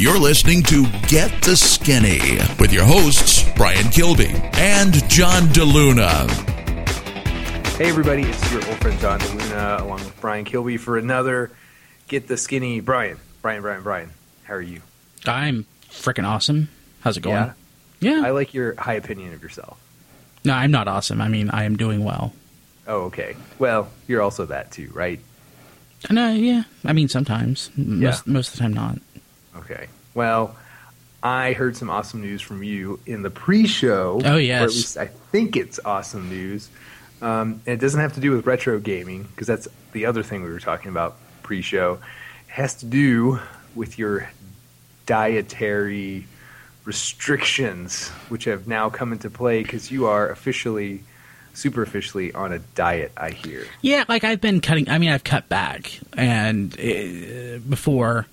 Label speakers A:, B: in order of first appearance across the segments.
A: You're listening to Get the Skinny with your hosts, Brian Kilby and John DeLuna.
B: Hey, everybody, it's your old friend John DeLuna along with Brian Kilby for another Get the Skinny. Brian, Brian, Brian, Brian, how are you?
C: I'm freaking awesome. How's it going?
B: Yeah?
C: Yeah.
B: I like your high opinion of yourself.
C: no, I'm not awesome. I mean, I am doing well.
B: Oh, okay. Well, you're also that too, right?
C: No, yeah. I mean, sometimes.
B: Yeah.
C: Most, most of the time, not.
B: Okay. Well, I heard some awesome news from you in the pre-show.
C: Oh, yes.
B: Or at least I think it's awesome news. Um, and it doesn't have to do with retro gaming because that's the other thing we were talking about pre-show. It has to do with your dietary restrictions, which have now come into play because you are officially, superficially on a diet. I hear.
C: Yeah, like I've been cutting. I mean, I've cut back and uh, before,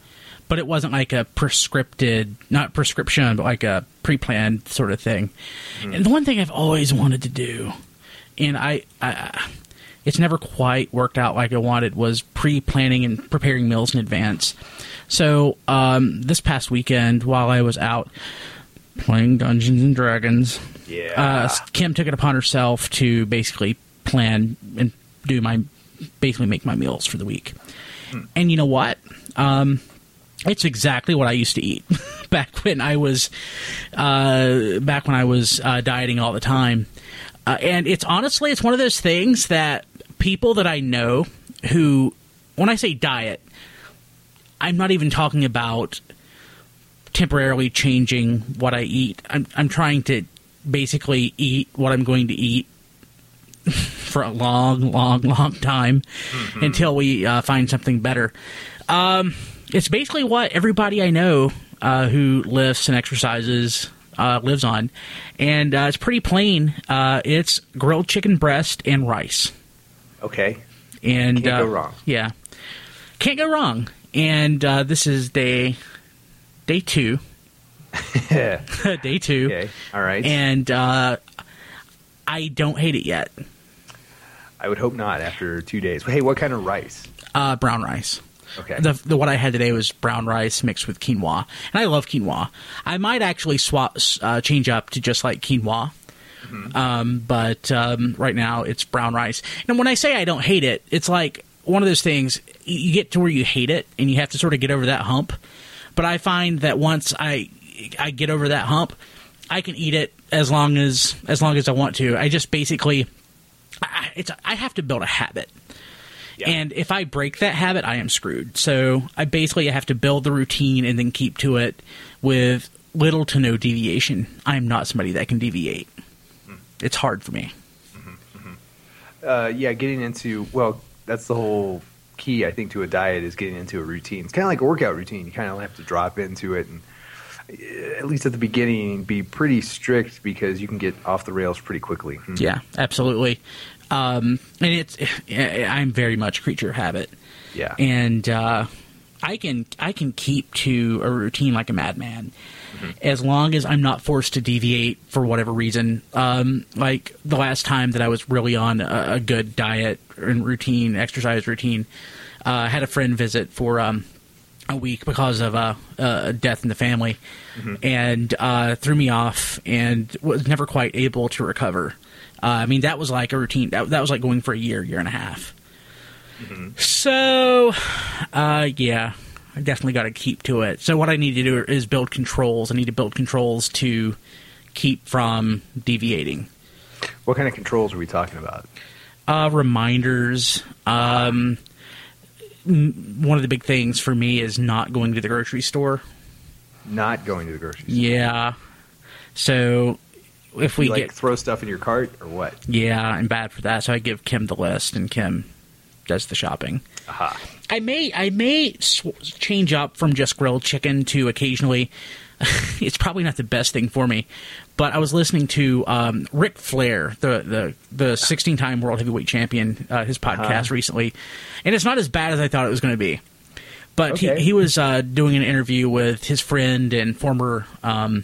C: but it wasn't like a prescripted, not prescription, but like a pre-planned sort of thing. And the one thing I've always wanted to do, and I, I, it's never quite worked out like I wanted, was pre-planning and preparing meals in advance. So um, this past weekend, while I was out playing Dungeons and Dragons,
B: Yeah.
C: uh, Kim took it upon herself to basically plan and do my basically make my meals for the week. And you know what? Um, it's exactly what I used to eat back when I was uh, back when I was uh, dieting all the time. Uh, and it's honestly, it's one of those things that people that I know who, when I say diet, I'm not even talking about temporarily changing what I eat. I'm I'm trying to basically eat what I'm going to eat for a long, long, long time until we uh, find something better. Um, it's basically what everybody I know uh, who lifts and exercises uh, lives on, and uh, it's pretty plain. Uh, it's grilled chicken breast and rice,
B: okay.
C: and
B: Can't
C: uh,
B: go wrong.
C: Yeah, can't go wrong. And uh, this is day day two. day two.
B: Okay. All right.
C: And uh, I don't hate it yet.
B: I would hope not after two days. Hey, what kind of rice?
C: Uh, brown rice.
B: Okay.
C: The, the what I had today was brown rice mixed with quinoa, and I love quinoa. I might actually swap uh, change up to just like quinoa, um, but um, right now it's brown rice. And when I say I don't hate it, it's like one of those things you you get to where you hate it, and you have to sort of get over that hump. But I find that once I I get over that hump, I can eat it as long as as long as I want to. I just basically I, it's I have to build a habit.
B: Yeah.
C: And if I break that habit, I am screwed. So I basically have to build the routine and then keep to it with little to no deviation. I am not somebody that can deviate. It's hard for me.
B: uh, yeah, getting into well, that's the whole key I think to a diet is getting into a routine. It's kind of like a workout routine. You kind of have to drop into it, and uh, at least at the beginning, be pretty strict because you can get off the rails pretty quickly. Hmm.
C: Yeah, absolutely. Um, and it's I'm very much creature of habit.
B: Yeah.
C: and uh, I can I can keep to a routine like a madman, as long as I'm not forced to deviate for whatever reason. Um, like the last time that I was really on a, a good diet and routine, exercise routine, uh, I had a friend visit for um, a week because of uh, a death in the family, and uh, threw me off, and was never quite able to recover. Uh, I mean, that was like a routine. That, that was like going for a year, year and a half. So, uh, yeah, I definitely got to keep to it. So, what I need to do is build controls. I need to build controls to keep from deviating.
B: What kind of controls are we talking about?
C: Uh, reminders. Um, one of the big things for me is not going to the grocery store.
B: Not going to the grocery store.
C: Yeah. So, if we
B: you like
C: get
B: throw stuff in your cart or what?
C: Yeah, I'm bad for that. So I give Kim the list, and Kim does the shopping.
B: Aha.
C: I may I may sw- change up from just grilled chicken to occasionally. it's probably not the best thing for me, but I was listening to um, Ric Flair, the the the 16 time world heavyweight champion, uh, his podcast recently, and it's not as bad as I thought it was going to be. But
B: Okay.
C: he, he was uh, doing an interview with his friend and former um,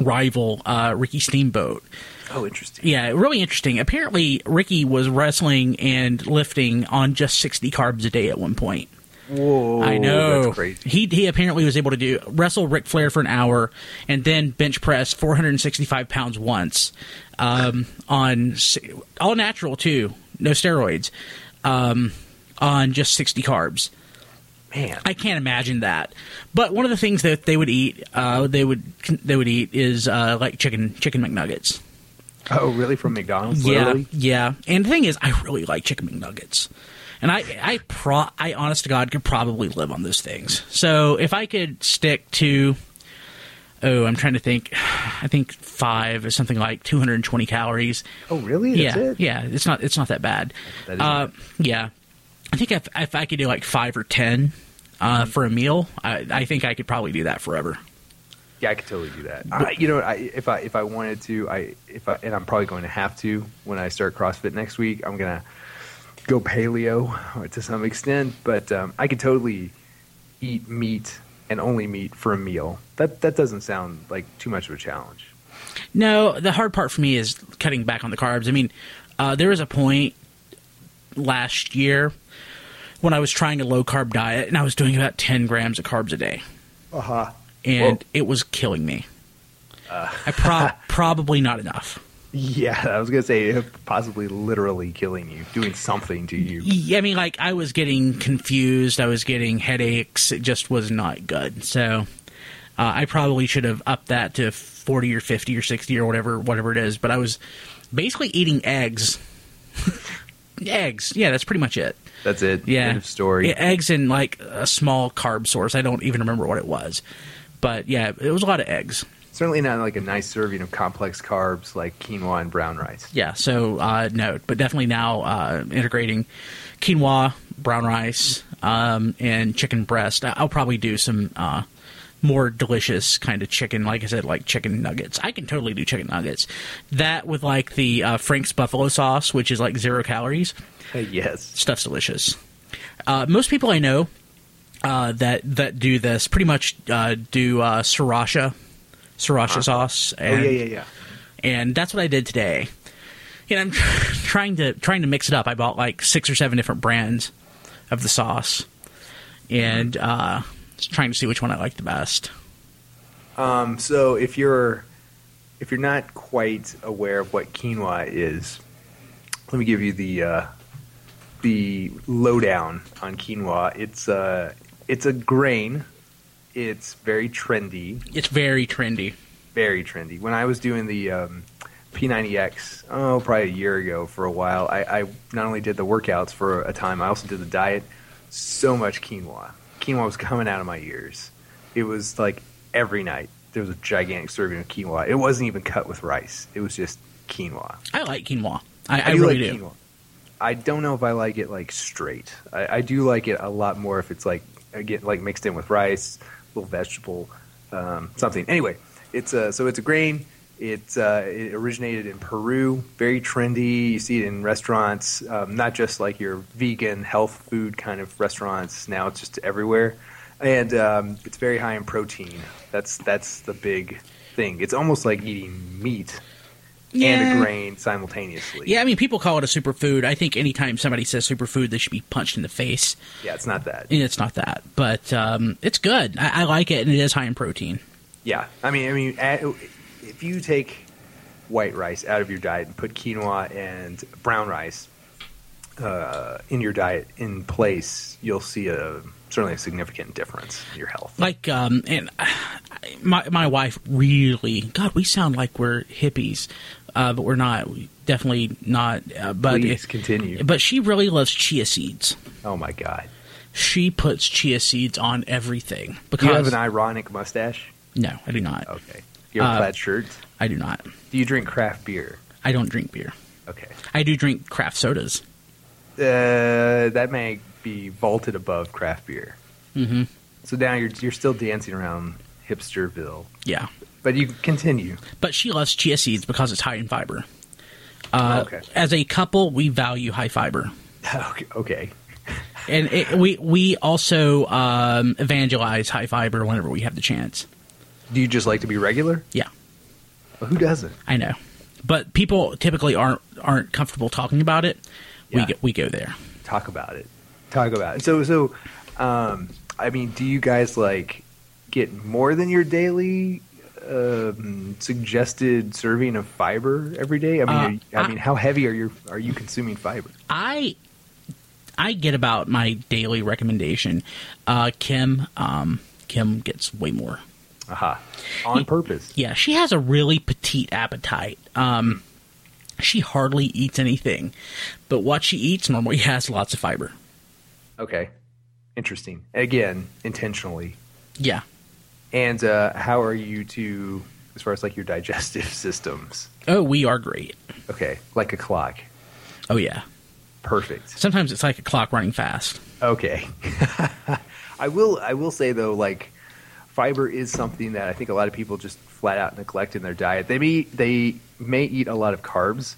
C: rival uh, Ricky Steamboat.
B: Oh, interesting.
C: Yeah, really interesting. Apparently, Ricky was wrestling and lifting on just 60 carbs a day at one point.
B: Whoa,
C: I know.
B: That's crazy.
C: He he apparently was able to do wrestle Ric Flair for an hour and then bench press 465 pounds once um, on all natural too, no steroids, um, on just 60 carbs.
B: Man,
C: I can't imagine that. But one of the things that they would eat, uh, they would they would eat is uh, like chicken chicken McNuggets.
B: oh, really? From McDonald's?
C: Yeah,
B: Literally?
C: yeah. And the thing is, I really like chicken McNuggets, and I, I pro, I honest to God could probably live on those things. So if I could stick to, oh, I'm trying to think. I think five is something like 220 calories.
B: Oh, really? That's
C: yeah,
B: it?
C: yeah. It's not, it's not that bad.
B: That
C: uh, yeah, I think if if I could do like five or ten
B: Mm-hmm.
C: uh, for a meal, I, I think I could probably do that forever.
B: Yeah, I could totally do that. I, you know, I, if I if I wanted to, I if I and I'm probably going to have to when I start CrossFit next week. I'm gonna go paleo to some extent, but um, I could totally eat meat and only meat for a meal. That that doesn't sound like too much of a challenge.
C: No, the hard part for me is cutting back on the carbs. I mean, uh, there was a point last year when I was trying a low carb diet and I was doing about 10 grams of carbs a day,
B: Uh huh.
C: and
B: Whoa.
C: it was killing me. I pro- probably not enough.
B: Yeah, I was gonna say possibly literally killing you, doing something to you.
C: Yeah, I mean, like I was getting confused. I was getting headaches. It just was not good. So uh, I probably should have upped that to forty or fifty or sixty or whatever, whatever it is. But I was basically eating eggs. eggs. Yeah, that's pretty much it.
B: That's it.
C: Yeah,
B: End of story.
C: Yeah, eggs and like a small carb source. I don't even remember what it was, but yeah, it was a lot of eggs.
B: Certainly not like a nice serving of complex carbs like quinoa and brown rice.
C: Yeah, so uh, no, but definitely now uh, integrating quinoa, brown rice, um, and chicken breast. I'll probably do some uh, more delicious kind of chicken, like I said, like chicken nuggets. I can totally do chicken nuggets. That with like the uh, Frank's buffalo sauce, which is like zero calories.
B: yes.
C: Stuff's delicious. Uh, most people I know uh, that that do this pretty much uh, do uh, sriracha, sriracha sauce.
B: Oh
C: And,
B: yeah, yeah, yeah.
C: and that's what I did today. And I'm trying to trying to mix it up. I bought like six or seven different brands of the sauce, and uh, just trying to see which one I like the best.
B: Um, so if you're if you're not quite aware of what quinoa is, let me give you the uh, the lowdown on quinoa. It's uh, it's a grain. It's very trendy.
C: It's very trendy.
B: very trendy. When I was doing the um, P90X, oh, probably a year ago for a while, I, I not only did the workouts for a time, I also did the diet. So much quinoa. Quinoa was coming out of my ears. It was like every night there was a gigantic serving of quinoa. It wasn't even cut with rice. It was just quinoa.
C: I like quinoa. I, I,
B: do
C: really
B: like
C: do.
B: quinoa. I don't know if I like it like straight. I, I do like it a lot more if it's like again like mixed in with rice, little vegetable, um, something. Anyway, it's a so it's a grain. It uh, it originated in Peru. Very trendy. You see it in restaurants, um, not just like your vegan health food kind of restaurants. Now it's just everywhere, and um, it's very high in protein. That's that's the big thing. It's almost like eating meat and a grain simultaneously.
C: Yeah, I mean, people call it a superfood. I think anytime somebody says superfood, they should be punched in the face.
B: Yeah, it's not that.
C: It's not that, but um, it's good. I, I like it, and it is high in protein.
B: Yeah, I mean, I mean, if you take white rice out of your diet and put quinoa and brown rice uh, in your diet in place, you'll see a certainly a significant difference in your health.
C: Like, um, and uh, my my wife really, God, we sound like we're hippies, uh, but we're not. Definitely not. Uh, but
B: Please continue.
C: But she really loves chia seeds.
B: Oh my god,
C: She puts chia seeds on everything
B: do
C: because
B: you have an ironic mustache?
C: no, I do not.
B: Okay, you have a
C: Uh,
B: plaid shirt.
C: I do not.
B: Do you drink craft beer?
C: I don't drink beer.
B: Okay,
C: I do drink craft sodas.
B: uh, that may be vaulted above craft beer.
C: hmm
B: So now you're you're still dancing around hipsterville,
C: Yeah,
B: but you continue.
C: but she loves chia seeds because it's high in fiber. Uh,
B: Okay.
C: As a couple, we value high fiber,
B: okay. okay.
C: and it, we we also um, evangelize high fiber whenever we have the chance.
B: Do you just like to be regular?
C: Yeah,
B: Well, who doesn't?
C: I know, but people typically aren't aren't comfortable talking about it.
B: Yeah.
C: We go, we go there.
B: Talk about it. Talk about it. So, so Um, I mean, do you guys like get more than your daily um, suggested serving of fiber every day? I mean,
C: Uh,
B: you- I
C: I-
B: mean, how heavy are you are you consuming fiber?
C: I I get about my daily recommendation. Uh, Kim um, Kim gets way more.
B: Aha, on purpose.
C: Yeah, she has a really petite appetite. Um, she hardly eats anything, but what she eats normally has lots of fiber.
B: Okay, interesting. Again, intentionally.
C: Yeah.
B: And uh, how are you to, as far as like your digestive systems?
C: Oh, we are great.
B: Okay, like a clock.
C: Oh yeah.
B: Perfect.
C: Sometimes it's like a clock running fast.
B: Okay. I will. I will say though, like fiber is something that I think a lot of people just flat out neglect in their diet. They may they may eat a lot of carbs,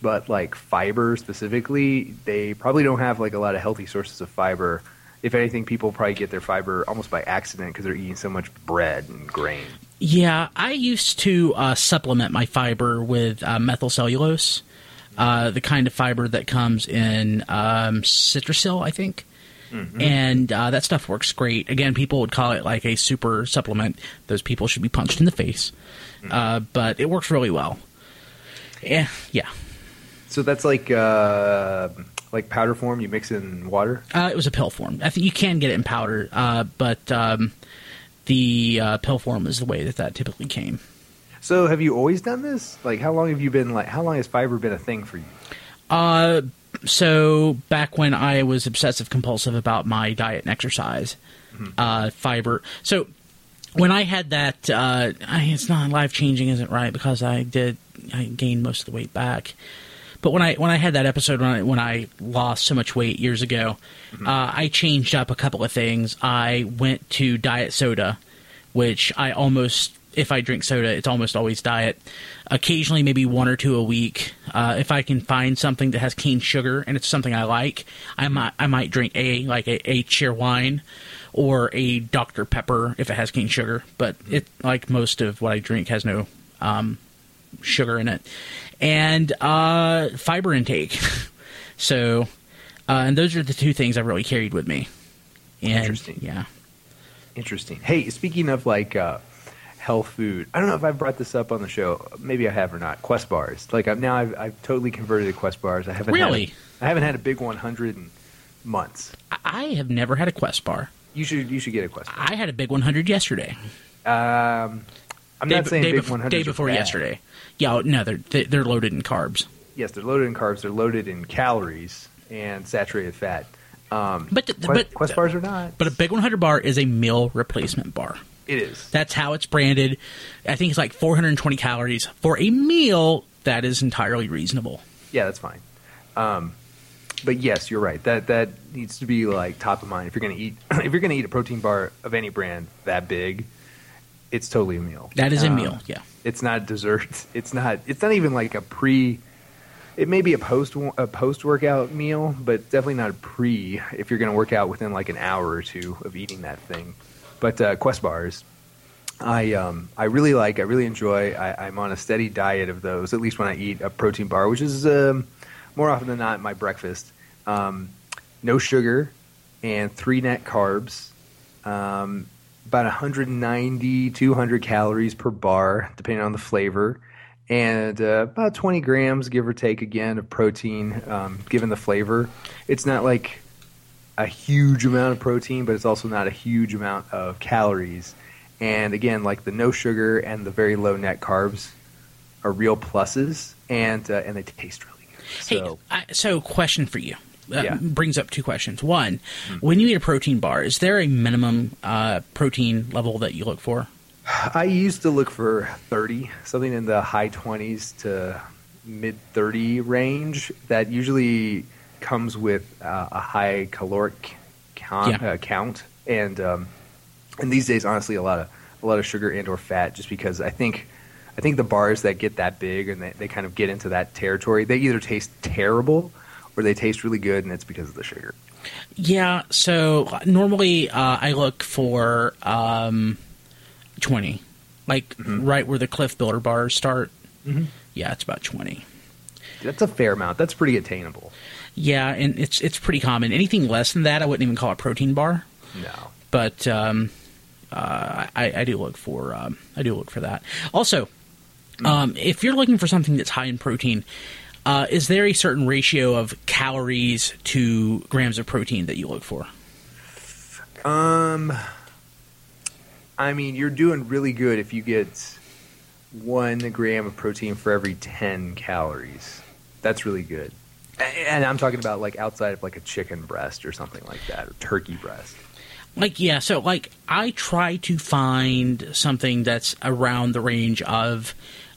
B: but like fiber specifically, they probably don't have like a lot of healthy sources of fiber. If anything, people probably get their fiber almost by accident because they're eating so much bread and grain.
C: Yeah, I used to uh, supplement my fiber with uh, methyl cellulose, uh, the kind of fiber that comes in um, I think. And uh, that stuff works great. Again, people would call it like a super supplement. Those people should be punched in the face. Uh, but it works really well. Yeah, yeah.
B: So that's like uh, like powder form. You mix it in water.
C: Uh, it was a pill form. I think you can get it in powder, uh, but um, the uh, pill form is the way that that typically came.
B: So have you always done this? Like how long have you been like? How long has fiber been a thing for you?
C: Uh, so back when I was obsessive compulsive about my diet and exercise, uh, fiber. So when I had that, uh, I, it's not life changing, isn't right? Because I did, I gained most of the weight back. But when I when I had that episode when I, when I lost so much weight years ago, uh, I changed up a couple of things. I went to diet soda, which I almost if I drink soda, it's almost always diet. Occasionally, maybe one or two a week. Uh, if I can find something that has cane sugar and it's something I like, I might I might drink a like a, a Cheerwine or a Dr Pepper if it has cane sugar. But it like most of what I drink has no um, sugar in it, and uh, fiber intake. so, uh, and those are the two things I've really carried with me. And,
B: Interesting.
C: Yeah.
B: Interesting. Hey, speaking of like uh, health food, I don't know if I've brought this up on the show. Maybe I have or not. Quest bars. Like I've now I've, I've totally converted to Quest bars. I haven't
C: Really?
B: Had I haven't had a big 100 in months.
C: I- I have never had a Quest bar.
B: You should you should get a Quest bar.
C: I had a big 100 yesterday.
B: Um, I'm
C: day,
B: not saying
C: day,
B: big
C: bef-
B: 100
C: day before yesterday. Yeah, no, they're they- they're loaded in carbs.
B: Yes, they're loaded in carbs. They're loaded in calories and saturated fat. Um,
C: But th-
B: Quest,
C: but
B: Quest bars are not.
C: But a big 100 bar is a meal replacement bar.
B: it is.
C: That's how it's branded. I think it's like 420 calories for a meal that is entirely reasonable.
B: Yeah, that's fine. Um, but yes, you're right. That that needs to be like top of mind if you're going to eat. if you're going to eat a protein bar of any brand that big, it's totally a meal.
C: That is a
B: Um,
C: meal, yeah.
B: It's not dessert. It's not. It's not even like a pre. It may be a post a post workout meal, but definitely not a pre. If you're going to work out within like an hour or two of eating that thing, but uh, Quest bars, I um I really like. I really enjoy. I, I'm on a steady diet of those. At least when I eat a protein bar, which is um, more often than not my breakfast. Um, no sugar and three net carbs. Um, about 190 200 calories per bar, depending on the flavor, and uh, about 20 grams, give or take, again of protein, um, given the flavor. It's not like a huge amount of protein, but it's also not a huge amount of calories. And again, like the no sugar and the very low net carbs are real pluses, and uh, and they taste really good.
C: Hey, I, so question for you. Uh,
B: Yeah.
C: Brings up two questions. One, when you eat a protein bar, is there a minimum uh, protein level that you look for?
B: I used to look for 30, something in the high 20s to mid 30 range. That usually comes with uh, a high caloric count,
C: Yeah.
B: uh, count, and um, and these days, honestly, a lot of a lot of sugar and or fat. Just because I think I think the bars that get that big and they, they kind of get into that territory, they either taste terrible or they taste really good, and it's because of the sugar.
C: Yeah. So normally uh, I look for um, twenty, like right where the Clif Builder bars start.
B: Mhm.
C: Yeah, it's about twenty.
B: That's a fair amount. That's pretty attainable.
C: Yeah, and it's it's pretty common. Anything less than that, I wouldn't even call it protein bar.
B: No.
C: but um, uh, I, I do look for um, I do look for that. Also, um, if you're looking for something that's high in protein, uh, is there a certain ratio of calories to grams of protein that you look for?
B: Um, I mean, you're doing really good if you get one gram of protein for every ten calories. That's really good. And I'm talking about like outside of like a chicken breast or something like that, or turkey breast.
C: Like yeah, so like I try to find something that's around the range of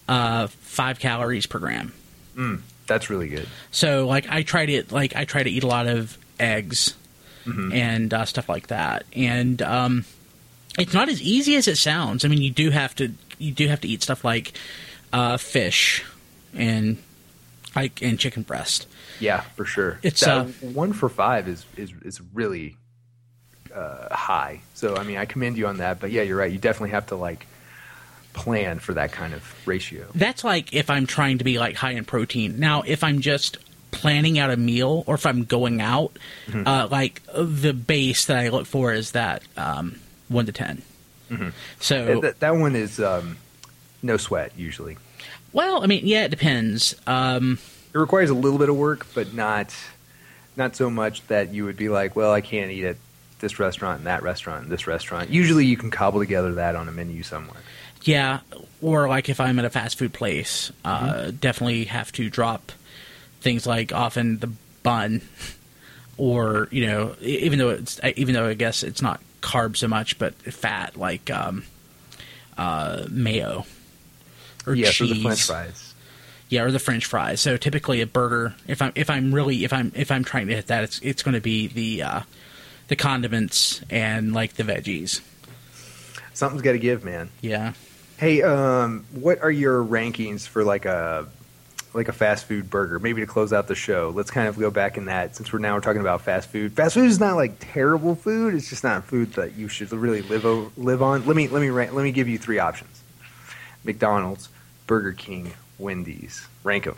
C: uh, five calories per gram.
B: That's really good.
C: So like I try to like I try to eat a lot of eggs and uh, stuff like that, and um, it's not as easy as it sounds. I mean, you do have to you do have to eat stuff like uh, fish and like and chicken breast.
B: Yeah, for sure.
C: It's,
B: That
C: uh,
B: one for five is is is really uh, high. So I mean, I commend you on that. But yeah, you're right. You definitely have to like plan for that kind of ratio.
C: That's like if I'm trying to be like high in protein. Now, if I'm just planning out a meal or if I'm going out, uh, like the base that I look for is that um, one to 10 So
B: Uh, That, that one is um, no sweat usually.
C: Well, I mean, yeah, it depends. Um,
B: It requires a little bit of work, but not not so much that you would be like, well, I can't eat at this restaurant and that restaurant and this restaurant. Usually, you can cobble together that on a menu somewhere.
C: Yeah, or like if I'm at a fast food place, uh, definitely have to drop things like often the bun, or you know, even though it's even though I guess it's not carbs so much, but fat like um, uh, mayo or
B: yeah,
C: cheese.
B: for the French fries.
C: Yeah, or the French fries. So typically a burger, if I'm if I'm really if I'm if I'm trying to hit that, it's it's going to be the uh, the condiments and like the veggies.
B: Something's got to give, man.
C: Yeah.
B: Hey, um, what are your rankings for like a like a fast food burger? Maybe to close out the show, let's kind of go back in that since we're now we're talking about fast food. Fast food is not like terrible food; it's just not food that you should really live live on. Let me let me rank, let me give you three options: McDonald's, Burger King, Wendy's. Rank them.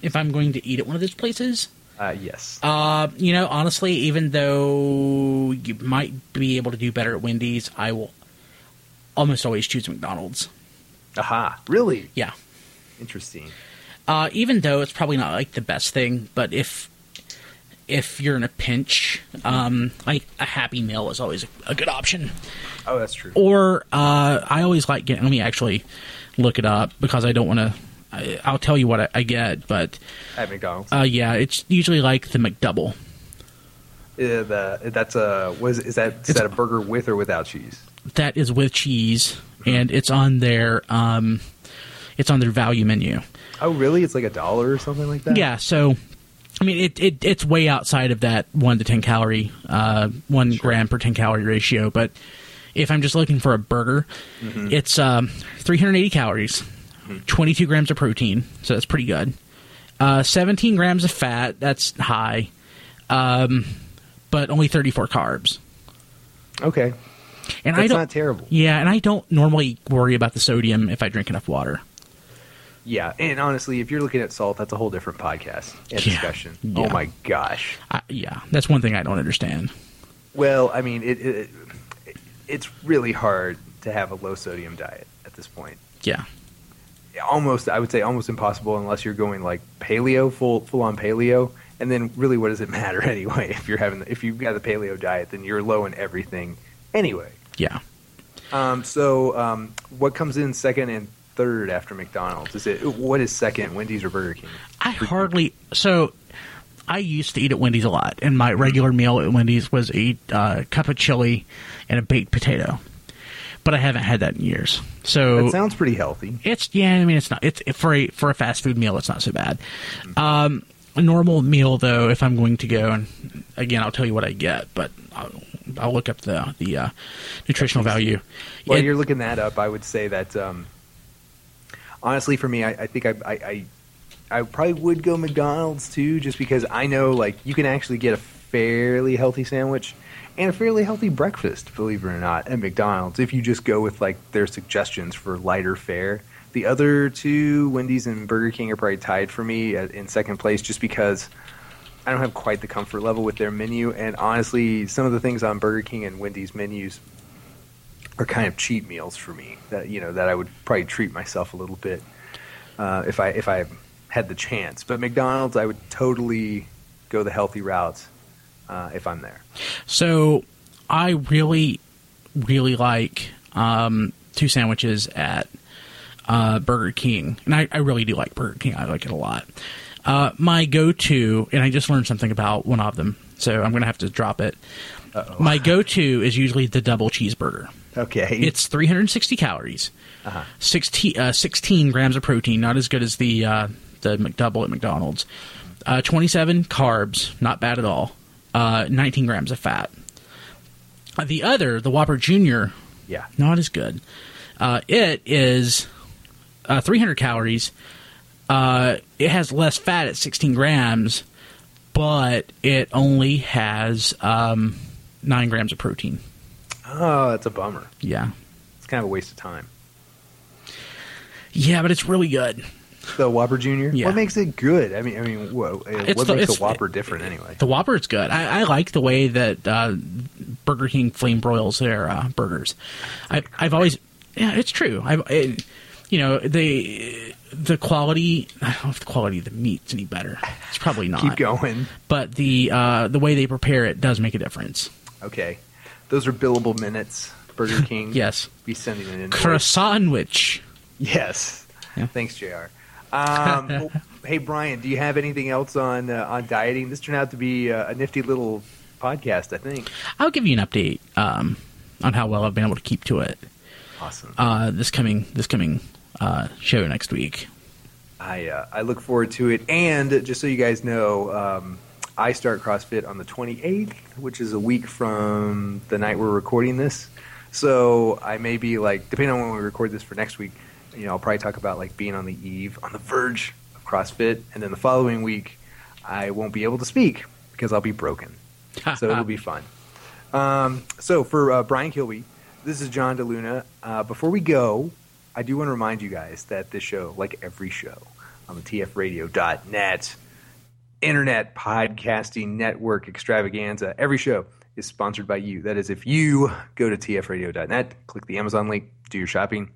C: If I'm going to eat at one of those places,
B: Uh, yes.
C: uh, you know, honestly, even though you might be able to do better at Wendy's, I will almost always choose McDonald's.
B: Aha. Really
C: Yeah.
B: interesting.
C: Uh, even though it's probably not like the best thing, but if if you're in a pinch, um, like a Happy Meal is always a, a good option.
B: Oh, that's true.
C: Or uh, I always like getting. Let me actually look it up because I don't want to. I'll tell you what I, I get, but
B: At McDonald's,
C: uh, yeah, it's usually like the McDouble.
B: Uh, the, that's a was is that is
C: It's-
B: that a burger with or without cheese?
C: That is with cheese, and it's on their um, it's on their value menu.
B: Oh, really? It's like a dollar or something like that.
C: Yeah, so I mean, it, it it's way outside of that one to ten calorie, uh, one gram per ten calorie ratio. But if I'm just looking for a burger, it's um, 380 calories, 22 grams of protein, so that's pretty good. Uh, 17 grams of fat, that's high, um, but only 34 carbs.
B: Okay.
C: And I
B: That's
C: don't,
B: not terrible.
C: yeah, and I don't normally worry about the sodium if I drink enough water.
B: Yeah, and honestly, if you're looking at salt, that's a whole different podcast and
C: Yeah.
B: discussion.
C: Oh yeah.
B: Oh my gosh.
C: I, yeah, that's one thing I don't understand.
B: Well, I mean, it, it it's really hard to have a low sodium diet at this point.
C: Yeah,
B: Almost, I would say, almost impossible unless you're going like paleo, full full on paleo. And then, really, what does it matter anyway? If you're having, if you've got the paleo diet, then you're low in everything anyway.
C: yeah.
B: Um, so, um, what comes in second and third after McDonald's? Is it what is second, Wendy's or Burger King?
C: I hardly so. I used to eat at Wendy's a lot, and my regular meal at Wendy's was a uh, cup of chili and a baked potato. But I haven't had that in years. So
B: it sounds pretty healthy.
C: it's yeah. I mean, it's not. It's for a for a fast food meal. It's not so bad. Um, a normal meal though, if I'm going to go, and again, I'll tell you what I get, but I'll, I'll look up the the uh, nutritional value.
B: While
C: It-
B: you're looking that up, I would say that um, honestly, for me, I, I think I, I, I I probably would go McDonald's too, just because I know like you can actually get a fairly healthy sandwich and a fairly healthy breakfast, believe it or not, at McDonald's if you just go with like their suggestions for lighter fare. The other two, Wendy's and Burger King, are probably tied for me in second place, just because I don't have quite the comfort level with their menu, and honestly, some of the things on Burger King and Wendy's menus are kind of cheat meals for me. That you know that I would probably treat myself a little bit uh, if I if I had the chance. But McDonald's, I would totally go the healthy route uh, if I'm there.
C: So I really, really like um, two sandwiches at uh, Burger King, and I, I, really do like Burger King. I like it a lot. Uh, my go-to, and I just learned something about one of them, so I'm going to have to drop it. Uh-oh. My go-to is usually the double cheeseburger.
B: Okay,
C: it's 360 calories, uh-huh. 16, uh, 16 grams of protein, not as good as the uh, the McDouble at McDonald's. Uh, 27 carbs, not bad at all. Uh, 19 grams of fat. Uh, the other, the Whopper Junior,
B: yeah,
C: not as good. it is 300 calories uh, it has less fat at 16 grams, but it only has um, nine grams of protein.
B: Oh, that's a bummer.
C: Yeah,
B: it's kind of a waste of time.
C: Yeah, but it's really good.
B: The Whopper Junior.
C: Yeah.
B: What makes it good? I mean, I mean, what, what the, makes the Whopper different anyway?
C: The Whopper is good. I, I like the way that uh, Burger King flame broils their uh, burgers. I, have always, yeah, it's true. I've, it, you know, they the quality. I don't know if the quality of the meat's any better. It's probably not.
B: Keep going.
C: But the uh, the way they prepare it does make a difference.
B: Okay, those are billable minutes. Burger King.
C: yes.
B: Be sending it in.
C: Croissant
B: Yes. Yeah. Thanks, Jr. Um, hey, Brian, do you have anything else on uh, on dieting? This turned out to be a, a nifty little podcast, I think.
C: I'll give you an update um, on how well I've been able to keep to it.
B: Awesome.
C: Uh, this coming this coming uh, show next week.
B: I uh, I look forward to it, and just so you guys know, um, I start CrossFit on the 28th, which is a week from the night we're recording this. So I may be like, depending on when we record this for next week, you know, I'll probably talk about like being on the eve, on the verge of CrossFit, and then the following week, I won't be able to speak because I'll be broken. so it'll be fun. Um, so for uh, Brian Kilby, this is John DeLuna. Uh, before we go, I do want to remind you guys that this show, like every show on the tfradio.net internet podcasting network extravaganza, every show is sponsored by you. That is, if you go to tfradio.net, click the Amazon link, do your shopping,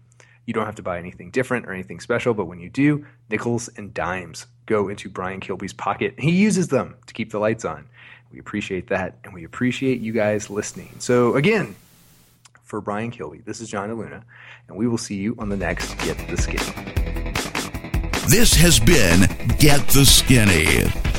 B: you don't have to buy anything different or anything special, but when you do, nickels and dimes go into Brian Kilby's pocket. He uses them to keep the lights on. We appreciate that, and we appreciate you guys listening. So, again, for Brian Kilby, this is John DeLuna and we will see you on the next Get the Skinny.
A: This has been Get the Skinny.